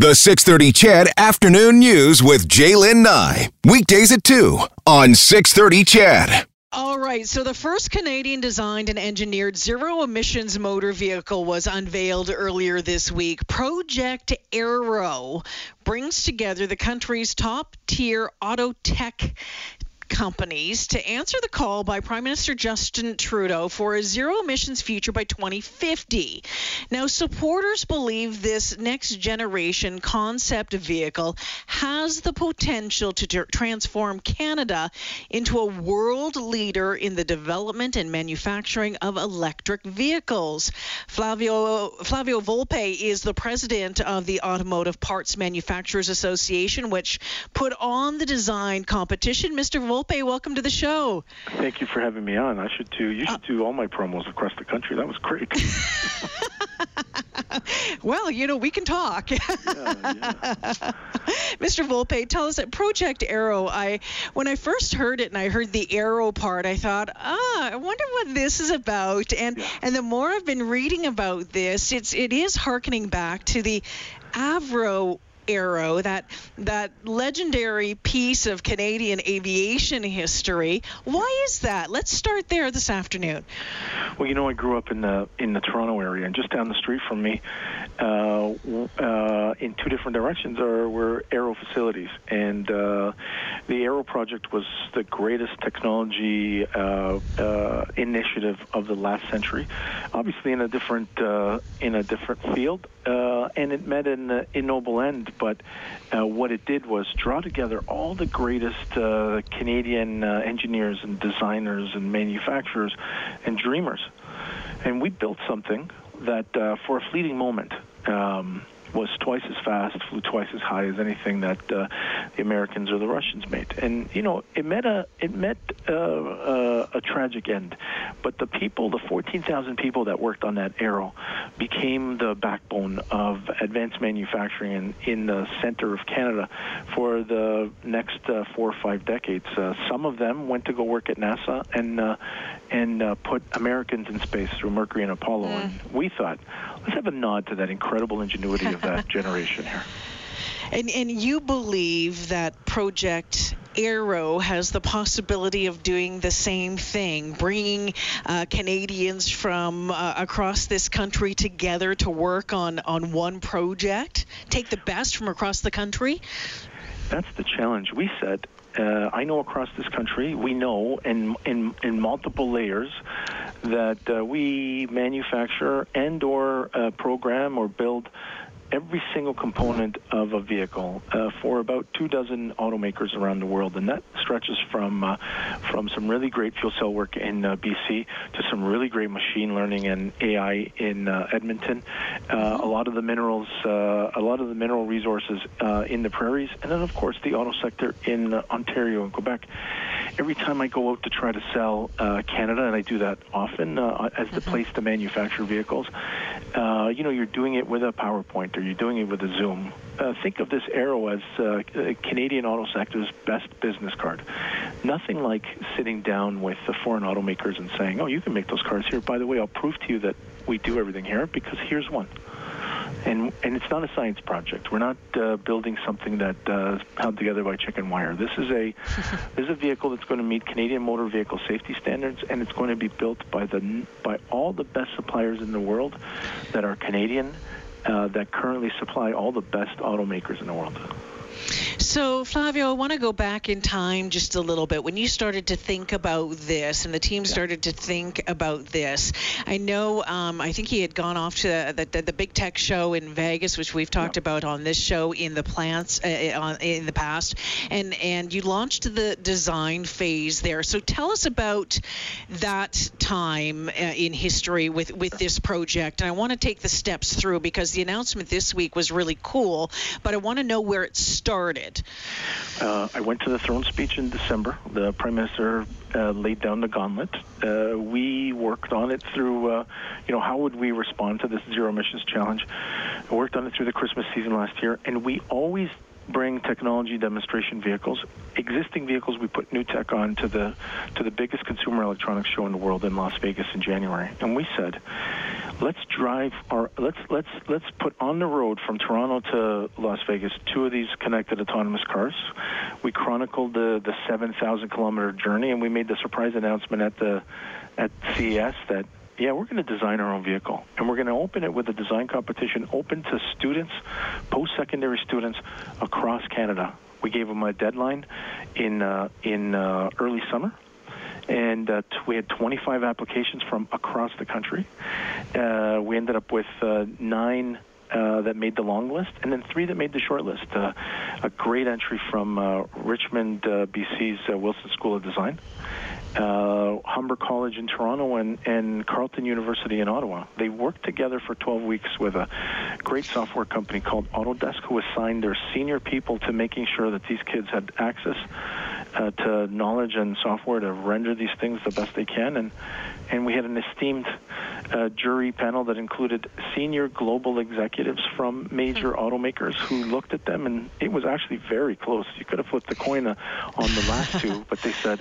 The 630 CHED Afternoon News with Jaylen Nye. Weekdays at 2 on 630 CHED. All right, so the first Canadian designed and engineered zero emissions motor vehicle was unveiled earlier this week. Project Arrow brings together the country's top tier auto tech companies to answer the call by Prime Minister Justin Trudeau for a zero emissions future by 2050. Now, supporters believe this next generation concept vehicle has the potential to transform Canada into a world leader in the development and manufacturing of electric vehicles. Flavio Flavio Volpe is the president of the Automotive Parts Manufacturers Association, which put on the design competition. Mr. Volpe Volpe, welcome to the show. Thank you for having me on. I should do. You should uh, do all my promos across the country. That was great. well, you know, we can talk. yeah, yeah. Mr. Volpe, tell us that Project Arrow. I when I first heard it and I heard the arrow part, I thought, ah, I wonder what this is about. And yeah. and the more I've been reading about this, it's it is harkening back to the Avro Arrow, that that legendary piece of Canadian aviation history. Why is that? Let's start there this afternoon. Well, you know, I grew up in the in the Toronto area, and just down the street from me, uh, uh, in two different directions, are were Arrow facilities, and uh, the Arrow project was the greatest technology uh, uh, initiative of the last century. Obviously, in a different uh, in a different field, and it met an in noble end but uh, what it did was draw together all the greatest uh, Canadian uh, engineers and designers and manufacturers and dreamers. And we built something that, uh, for a fleeting moment, um, was twice as fast, flew twice as high as anything that uh, the Americans or the Russians made. And you know, it met a it met uh, uh, a tragic end. But the people, the 14,000 people that worked on that Arrow, became the backbone of advanced manufacturing in, in the center of Canada for the next uh, four or five decades. Uh, some of them went to go work at NASA and uh, and put Americans in space through Mercury and Apollo. Mm. And we thought, let's have a nod to that incredible ingenuity of that generation here. And, and you believe that Project Arrow has the possibility of doing the same thing, bringing uh, Canadians from uh, across this country together to work on, on one project, take the best from across the country? That's the challenge. We said, uh, I know across this country, we know in, in, in multiple layers that uh, we manufacture and or uh, program or build every single component of a vehicle uh, for about two dozen automakers around the world, and that stretches from uh, from some really great fuel cell work in uh, BC to some really great machine learning and AI in uh, Edmonton. Uh, a lot of the minerals, uh, a lot of the mineral resources in the prairies, and then of course the auto sector in Ontario and Quebec every time I go out to try to sell uh, Canada, and I do that often uh, as the mm-hmm. place to manufacture vehicles, uh, you know, you're doing it with a PowerPoint or you're doing it with a Zoom. Uh, think of this arrow as uh, Canadian auto sector's best business card. Nothing like sitting down with the foreign automakers and saying, "Oh, you can make those cars here. By the way, I'll prove to you that we do everything here because here's one." and and it's not a science project. We're not uh, building something that uh, is held together by chicken wire. This is a this is a vehicle that's going to meet Canadian motor vehicle safety standards, and it's going to be built by the by all the best suppliers in the world that are Canadian, uh, that currently supply all the best automakers in the world. So, Flavio, I want to go back in time just a little bit. When you started to think about this and the team started to think about this, I know, um, I think he had gone off to the, the, the, big tech show in Vegas, which we've talked yeah. about on this show in the plants uh, uh in the past, and, and you launched the design phase there. So, tell us about that time uh, in history with, with this project. And I want to take the steps through because the announcement this week was really cool, but I want to know where it started Uh, I went to the throne speech in December. The prime minister uh, laid down the gauntlet. Uh, we worked on it through, uh, you know, how would we respond to this zero emissions challenge? I worked on it through the Christmas season last year, and we always bring technology demonstration vehicles. Existing vehicles, we put new tech on to the to the biggest consumer electronics show in the world in Las Vegas in January, and we said, let's drive our let's let's let's put on the road from Toronto to Las Vegas two of these connected autonomous cars. We chronicled the the 7,000 kilometer journey, and we made the surprise announcement at the at CES that yeah, we're going to design our own vehicle, and we're going to open it with a design competition open to students, post-secondary students across Canada. We gave them a deadline in uh, in uh, early summer, and uh, t- we had 25 applications from across the country. Uh, we ended up with uh, nine. Uh, that made the long list, and then three that made the short list. Uh, a great entry from uh, Richmond, uh, BC's Wilson School of Design, uh, Humber College in Toronto and, and Carleton University in Ottawa. They worked together for 12 weeks with a great software company called Autodesk, who assigned their senior people to making sure that these kids had access uh, to knowledge and software to render these things the best they can. And and we had an esteemed uh, jury panel that included senior global executives from major automakers who looked at them, and it was actually very close. You could have flipped a coin uh, on the last two, but they said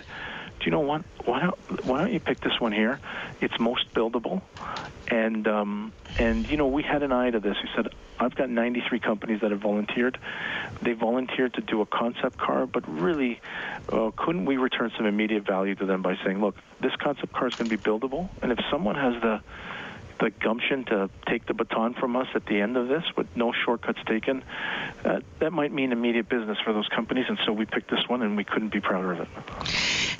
do you know what? Why don't why don't you pick this one here? It's most buildable, and um, and you know we had an eye to this. We said I've got 93 companies that have volunteered. They volunteered to do a concept car, but really, uh, couldn't we return some immediate value to them by saying, look, this concept car is going to be buildable, and if someone has the the gumption to take the baton from us at the end of this with no shortcuts taken, uh, that might mean immediate business for those companies. And so we picked this one, and we couldn't be prouder of it.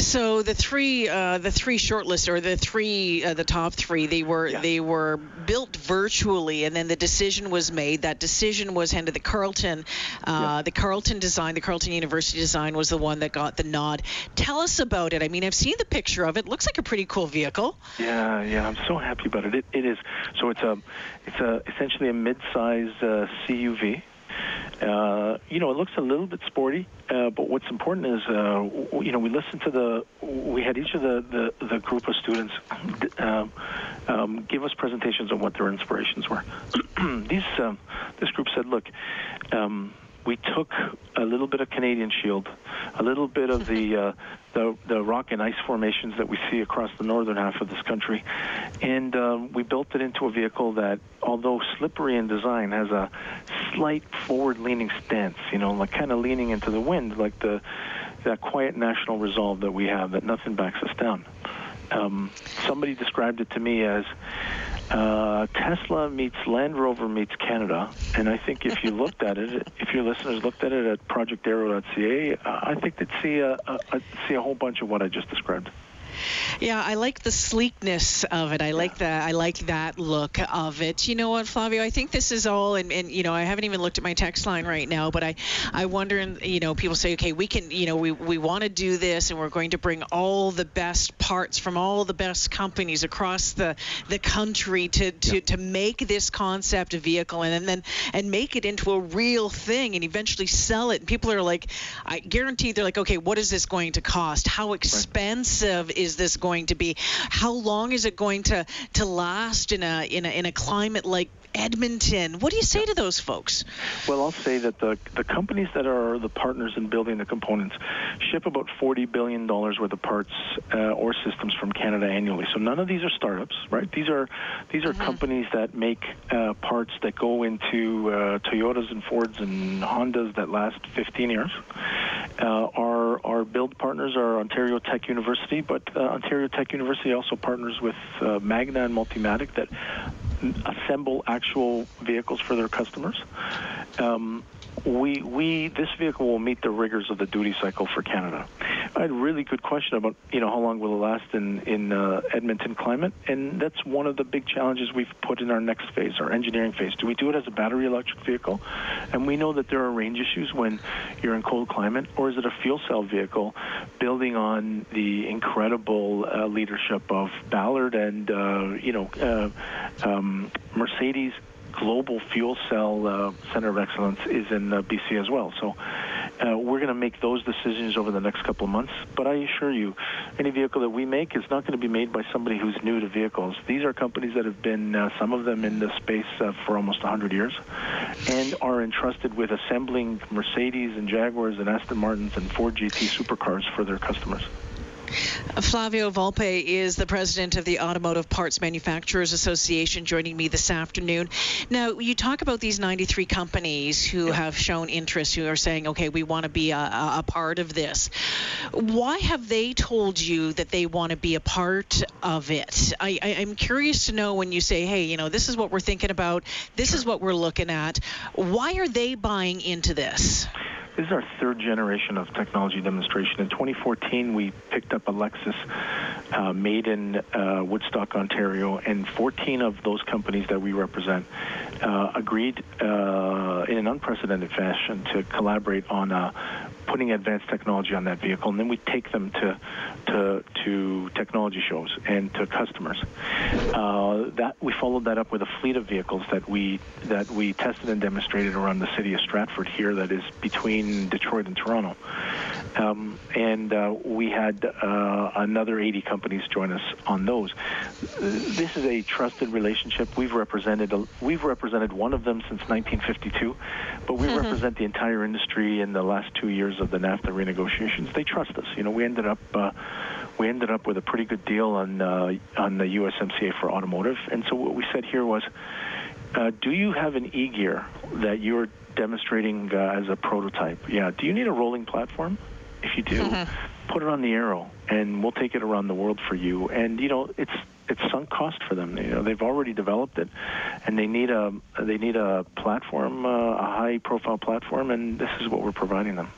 So the three, uh, the three shortlists, or the three, uh, the top three, they were Yeah. they were built virtually, and then the decision was made. That decision was handed to Carleton. Uh, Yeah. The Carleton design, the Carleton University design, was the one that got the nod. Tell us about it. I mean, I've seen the picture of it. Looks like a pretty cool vehicle. Yeah, yeah, I'm so happy about it. It, it is. So it's a, it's a essentially a mid-size uh, CUV. Uh, you know, it looks a little bit sporty, uh, but what's important is, uh, w- you know, we listened to the, we had each of the, the, the group of students um, um, give us presentations on what their inspirations were. These, um, this group said, look, um, we took a little bit of Canadian Shield, a little bit of the, uh, the the rock and ice formations that we see across the northern half of this country, and um, we built it into a vehicle that, although slippery in design, has a slight forward-leaning stance. You know, like kind of leaning into the wind, like the that quiet national resolve that we have, that nothing backs us down. Um, somebody described it to me as uh, Tesla meets Land Rover meets Canada, and I think if you looked at it, if your listeners looked at it at projectarrow.ca, uh, I think they'd see a, a, a see a whole bunch of what I just described. Yeah, I like the sleekness of it. I like that. I like that look of it. You know what, Flavio? I think this is all, and, and you know, I haven't even looked at my text line right now, but I, I wonder, you know, people say, okay, we can, you know, we we want to do this, and we're going to bring all the best parts from all the best companies across the the country to to, to make this concept vehicle, and, and then and make it into a real thing, and eventually sell it. And people are like, I guarantee they're like, okay, what is this going to cost? How expensive is this going to be? How long is it going to to last in a in a in a climate like Edmonton? What do you say to those folks? Well, I'll say that the the companies that are the partners in building the components ship about forty billion dollars worth of parts uh, or systems from Canada annually. So none of these are startups, right? These are these are companies that make uh, parts that go into uh, Toyotas and Fords and Hondas that last 15 years. Uh, our our build partners are Ontario Tech University, but uh, Ontario Tech University also partners with uh, Magna and Multimatic that assemble actual vehicles for their customers. Um, we we this vehicle will meet the rigors of the duty cycle for Canada. I had a really good question about you know how long will it last in in uh, Edmonton climate, and that's one of the big challenges we've put in our next phase, our engineering phase. Do we do it as a battery electric vehicle? And we know that there are range issues when you're in cold climate, or is it a fuel cell vehicle, building on the incredible uh, leadership of Ballard and uh, you know uh, um, Mercedes global fuel cell uh, center of excellence is in uh, BC as well. So Uh, we're going to make those decisions over the next couple of months. But I assure you, any vehicle that we make is not going to be made by somebody who's new to vehicles. These are companies that have been, uh, some of them in the space uh, for almost 100 years, and are entrusted with assembling Mercedes and Jaguars and Aston Martins and Ford GT supercars for their customers. Flavio Volpe is the president of the Automotive Parts Manufacturers Association, joining me this afternoon. Now, you talk about these 93 companies who yeah. have shown interest, who are saying, okay, we want to be a, a, part of this. Why have they told you that they want to be a part of it? I, am curious to know when you say, hey, you know, this is what we're thinking about, this is what we're looking at. Why are they buying into this? This is our third generation of technology demonstration. In 2014, we picked up a Lexus uh, made in uh, Woodstock, Ontario, and 14 of those companies that we represent uh, agreed uh, in an unprecedented fashion to collaborate on uh, putting advanced technology on that vehicle, and then we take them to to, to technology shows and to customers. Uh, that we followed that up with a fleet of vehicles that we that we tested and demonstrated around the city of Stratford here, that is between Detroit and Toronto. Um, and uh, we had uh, another 80 companies join us on those. This is a trusted relationship. We've represented a, we've represented one of them since 1952, but we mm-hmm. represent the entire industry in the last two years of the NAFTA renegotiations. They trust us. You know, we ended up uh, we ended up with a pretty good deal on uh, on the USMCA for automotive. And so what we said here was, uh, do you have an e-gear that you're demonstrating uh, as a prototype? Yeah. Do you need a rolling platform? If you do, mm-hmm. put it on the Arrow, and we'll take it around the world for you. And you know, it's it's sunk cost for them. You know, they've already developed it, and they need a they need a platform, uh, a high profile platform, and this is what we're providing them.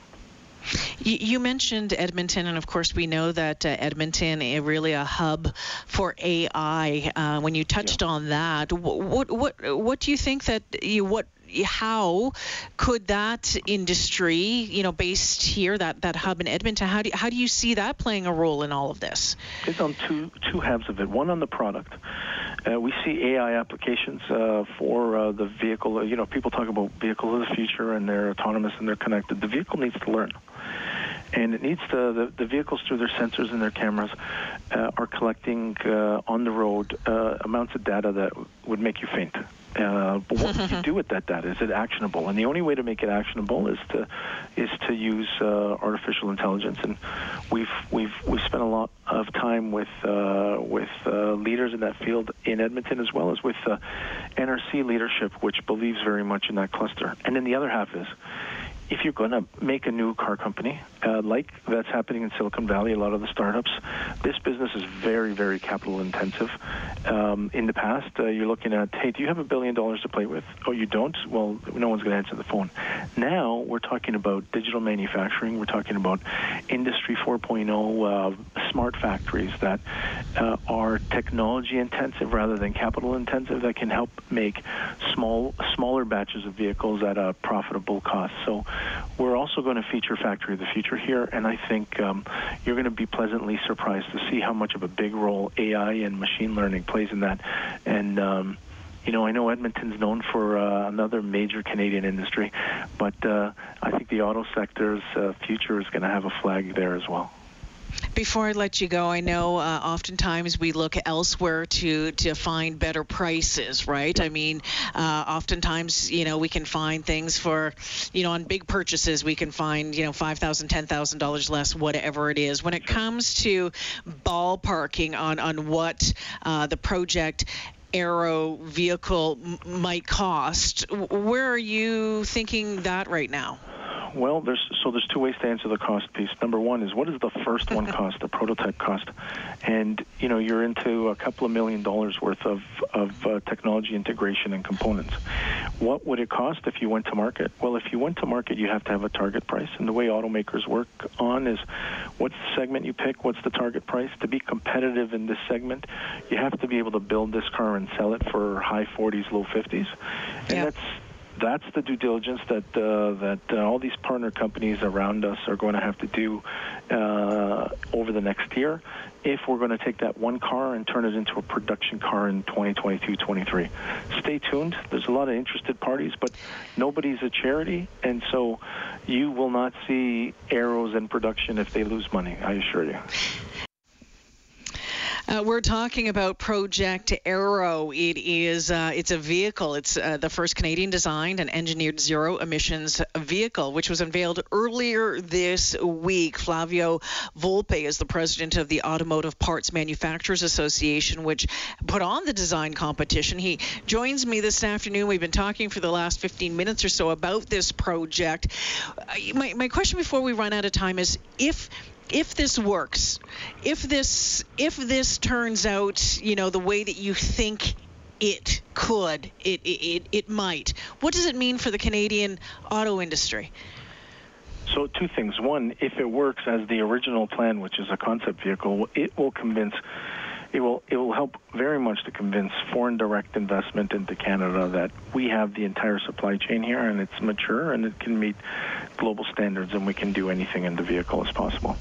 You mentioned Edmonton, and of course, we know that uh, Edmonton is really a hub for AI. Uh, when you touched yeah. on that, what what what do you think that you what how could that industry, you know, based here, that, that hub in Edmonton, how do, you, how do you see that playing a role in all of this? It's on two, two halves of it. One on the product. Uh, we see AI applications uh, for uh, the vehicle. You know, people talk about vehicle of the future and they're autonomous and they're connected. The vehicle needs to learn and it needs to the, the vehicles through their sensors and their cameras uh, are collecting uh, on the road uh, amounts of data that would make you faint. Uh, but what do you do with that data? Is it actionable? And the only way to make it actionable is to is to use uh, artificial intelligence. And we've we've we've spent a lot of time with uh, with leaders in that field in Edmonton as well as with NRC leadership, which believes very much in that cluster. And then the other half is if you're going to make a new car company, uh, like that's happening in Silicon Valley, a lot of the startups, this business is very, very capital intensive. Um, in the past, uh, you're looking at, hey, do you have a billion dollars to play with? Oh, you don't? Well, no one's going to answer the phone. Now we're talking about digital manufacturing. We're talking about Industry 4.0 uh, smart factories that uh, are technology intensive rather than capital intensive that can help make small, smaller batches of vehicles at a profitable cost. So we're also going to feature Factory of the Future here, and I think um, you're going to be pleasantly surprised to see how much of a big role AI and machine learning plays in that. And um, you know, I know Edmonton's known for uh, another major Canadian industry, but uh, I think the auto sector's uh, future is going to have a flag there as well. Before I let you go, I know uh, oftentimes we look elsewhere to to find better prices, right? I mean, uh, oftentimes you know we can find things for, you know, on big purchases we can find you know five thousand, ten thousand dollars less, whatever it is. When it comes to ballparking on on what uh, the project Arrow vehicle m- might cost. Where are you thinking that right now? Well, there's so there's two ways to answer the cost piece. Number one is what does the first one cost, the prototype cost, and you know you're into a couple of million dollars worth of of uh, technology integration and components. What would it cost if you went to market? Well, if you went to market, you have to have a target price, and the way automakers work on is what's the segment you pick, what's the target price. To be competitive in this segment, you have to be able to build this car and sell it for high 40s, low 50s, and that's that's the due diligence that uh, that uh, all these partner companies around us are going to have to do uh, over the next year if we're going to take that one car and turn it into a production car in 2022-23. Stay tuned. There's a lot of interested parties, but nobody's a charity, and so you will not see arrows in production if they lose money. I assure you. Uh, we're talking about Project Arrow. It is uh, it's a vehicle. It's uh, the first Canadian designed and engineered zero emissions vehicle, which was unveiled earlier this week. Flavio Volpe is the president of the Automotive Parts Manufacturers Association, which put on the design competition. He joins me this afternoon. We've been talking for the last 15 minutes or so about this project. Uh, my, my question before we run out of time is if if this works, if this if this turns out, you know, the way that you think it could, it it, it might. What does it mean for the Canadian auto industry? So two things. One, if it works as the original plan, which is a concept vehicle, it will convince it will it will help very much to convince foreign direct investment into Canada that we have the entire supply chain here and it's mature and it can meet global standards and we can do anything in the vehicle as possible.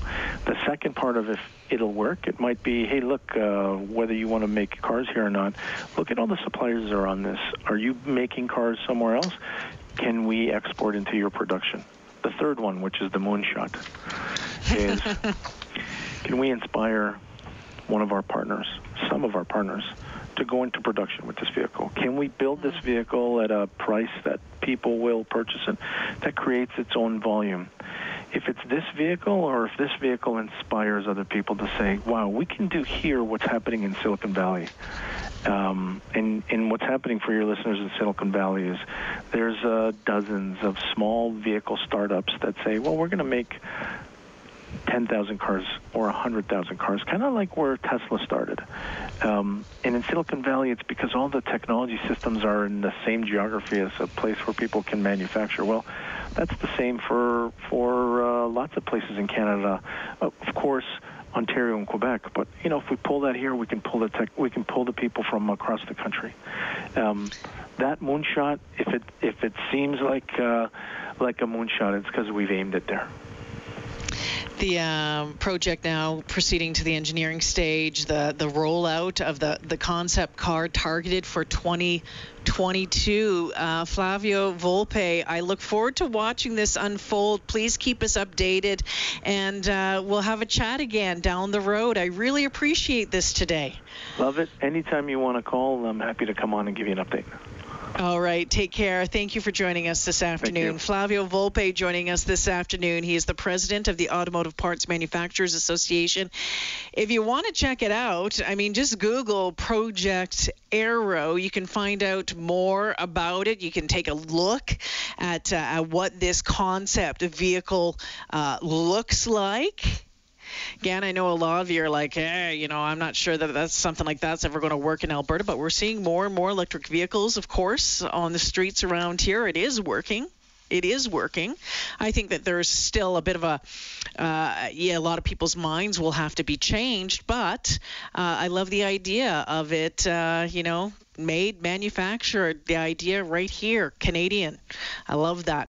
The second part of if it'll work, it might be, hey, look, uh, whether you want to make cars here or not, look at all the suppliers that are on this. Are you making cars somewhere else? Can we export into your production? The third one, which is the moonshot, is can we inspire one of our partners, some of our partners, to go into production with this vehicle? Can we build this vehicle at a price that people will purchase it that creates its own volume? If it's this vehicle or if this vehicle inspires other people to say, wow, we can do here what's happening in Silicon Valley. Um, and, and what's happening for your listeners in Silicon Valley is there's uh, dozens of small vehicle startups that say, well, we're going to make 10,000 cars or 100,000 cars, kind of like where Tesla started. Um, and in Silicon Valley, it's because all the technology systems are in the same geography as a place where people can manufacture. Well, that's the same for for uh, lots of places in Canada. Of course. Ontario and Quebec, but you know, if we pull that here, we can pull the tech, we can pull the people from across the country. Um, that moonshot, if it if it seems like uh, like a moonshot, it's because we've aimed it there the um, project now proceeding to the engineering stage, the the rollout of the the concept car targeted for 2022. Uh, Flavio Volpe, I look forward to watching this unfold. Please keep us updated, and uh, we'll have a chat again down the road. I really appreciate this today. Love it. Anytime you want to call, I'm happy to come on and give you an update. All right. Take care. Thank you for joining us this afternoon. Flavio Volpe joining us this afternoon. He is the president of the Automotive Parts Manufacturers Association. If you want to check it out, I mean, just Google Project Arrow. You can find out more about it. You can take a look at, uh, at what this concept vehicle uh, looks like. Again, I know a lot of you are like, hey, you know, I'm not sure that that's something like that's ever going to work in Alberta, but we're seeing more and more electric vehicles, of course, on the streets around here. It is working it is working. I think that there's still a bit of a, uh, yeah, a lot of people's minds will have to be changed, but uh, I love the idea of it, uh, you know, made, manufactured, the idea right here, Canadian. I love that.